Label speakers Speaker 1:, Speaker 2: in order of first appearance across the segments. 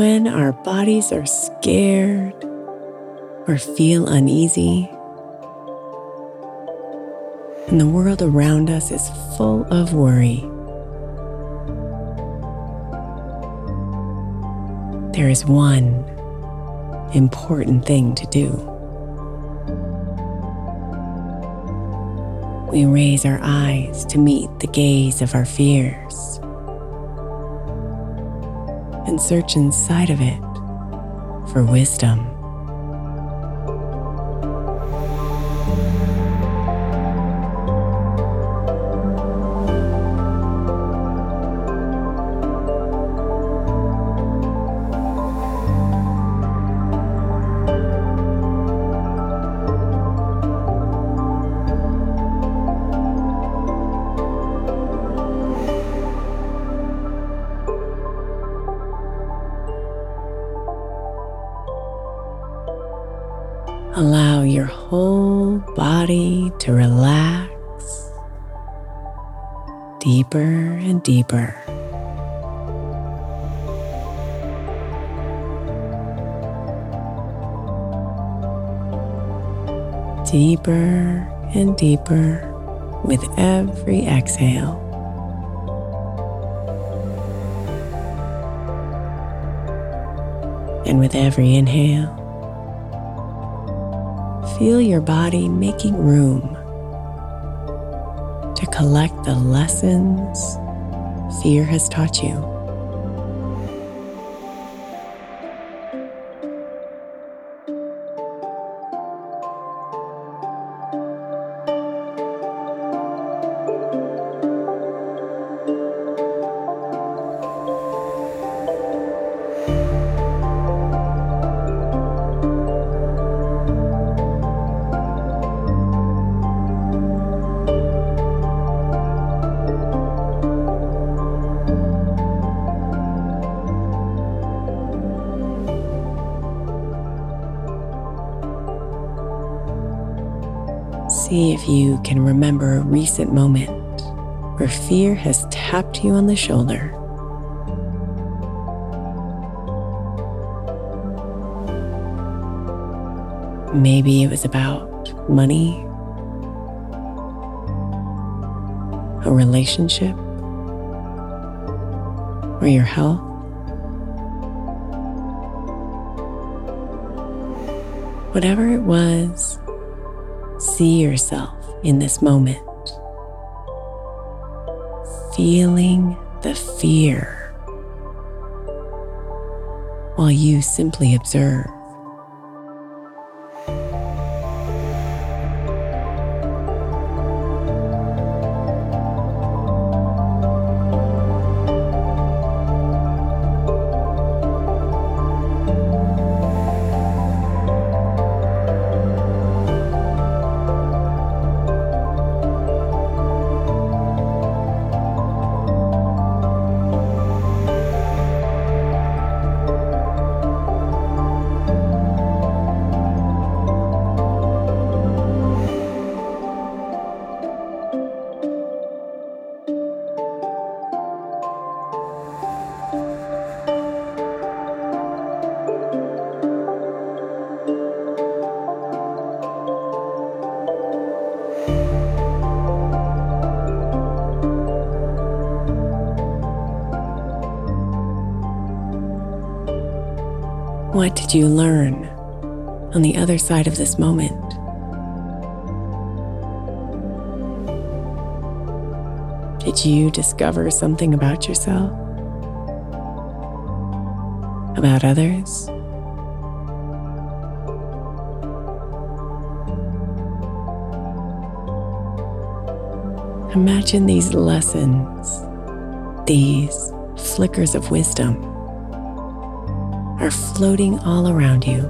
Speaker 1: When our bodies are scared or feel uneasy, and the world around us is full of worry, there is one important thing to do. We raise our eyes to meet the gaze of our fears and search inside of it for wisdom. Allow your whole body to relax deeper and deeper. Deeper and deeper with every exhale. And with every inhale, feel your body making room to collect the lessons fear has taught you. If you can remember a recent moment where fear has tapped you on the shoulder. Maybe it was about money, a relationship, or your health. Whatever it was, see yourself in this moment, feeling the fear while you simply observe. What did you learn on the other side of this moment? Did you discover something about yourself? About others? Imagine these lessons, these flickers of wisdom are floating all around you.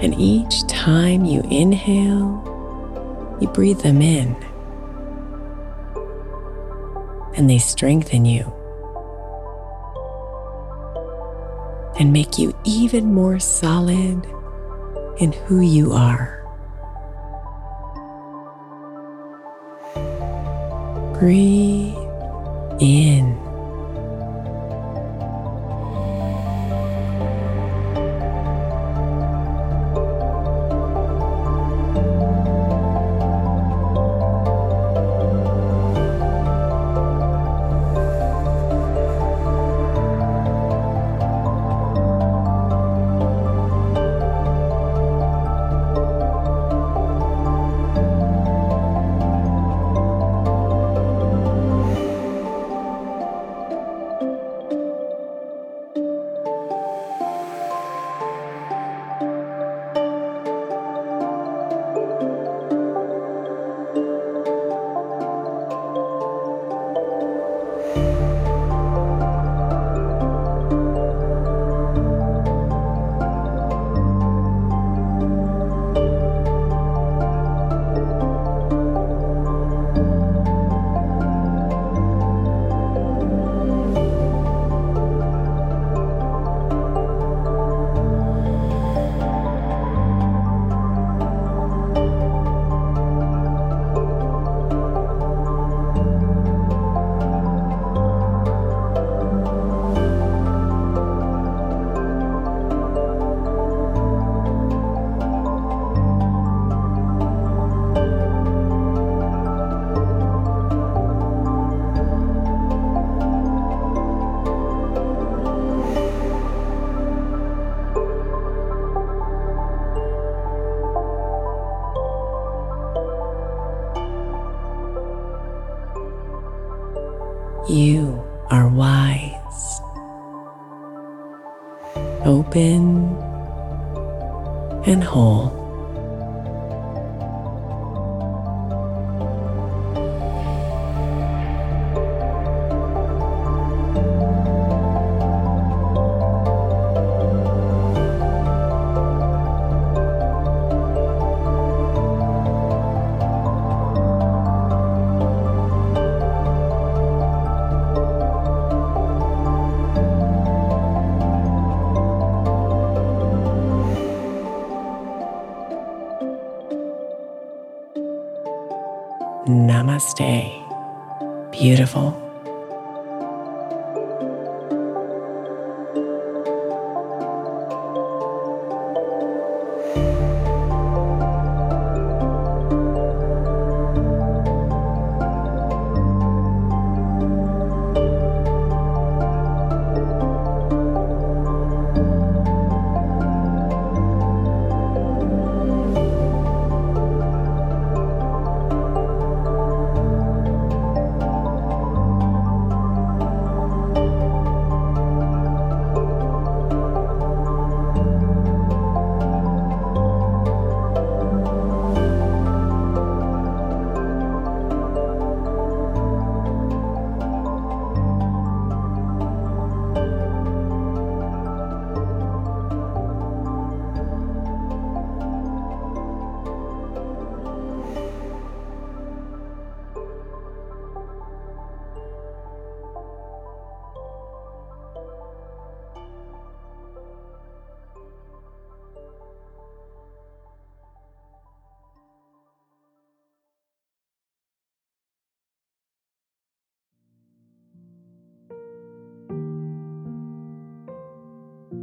Speaker 1: And each time you inhale, you breathe them in, and they strengthen you and make you even more solid in who you are. Breathe in. Namaste. Beautiful.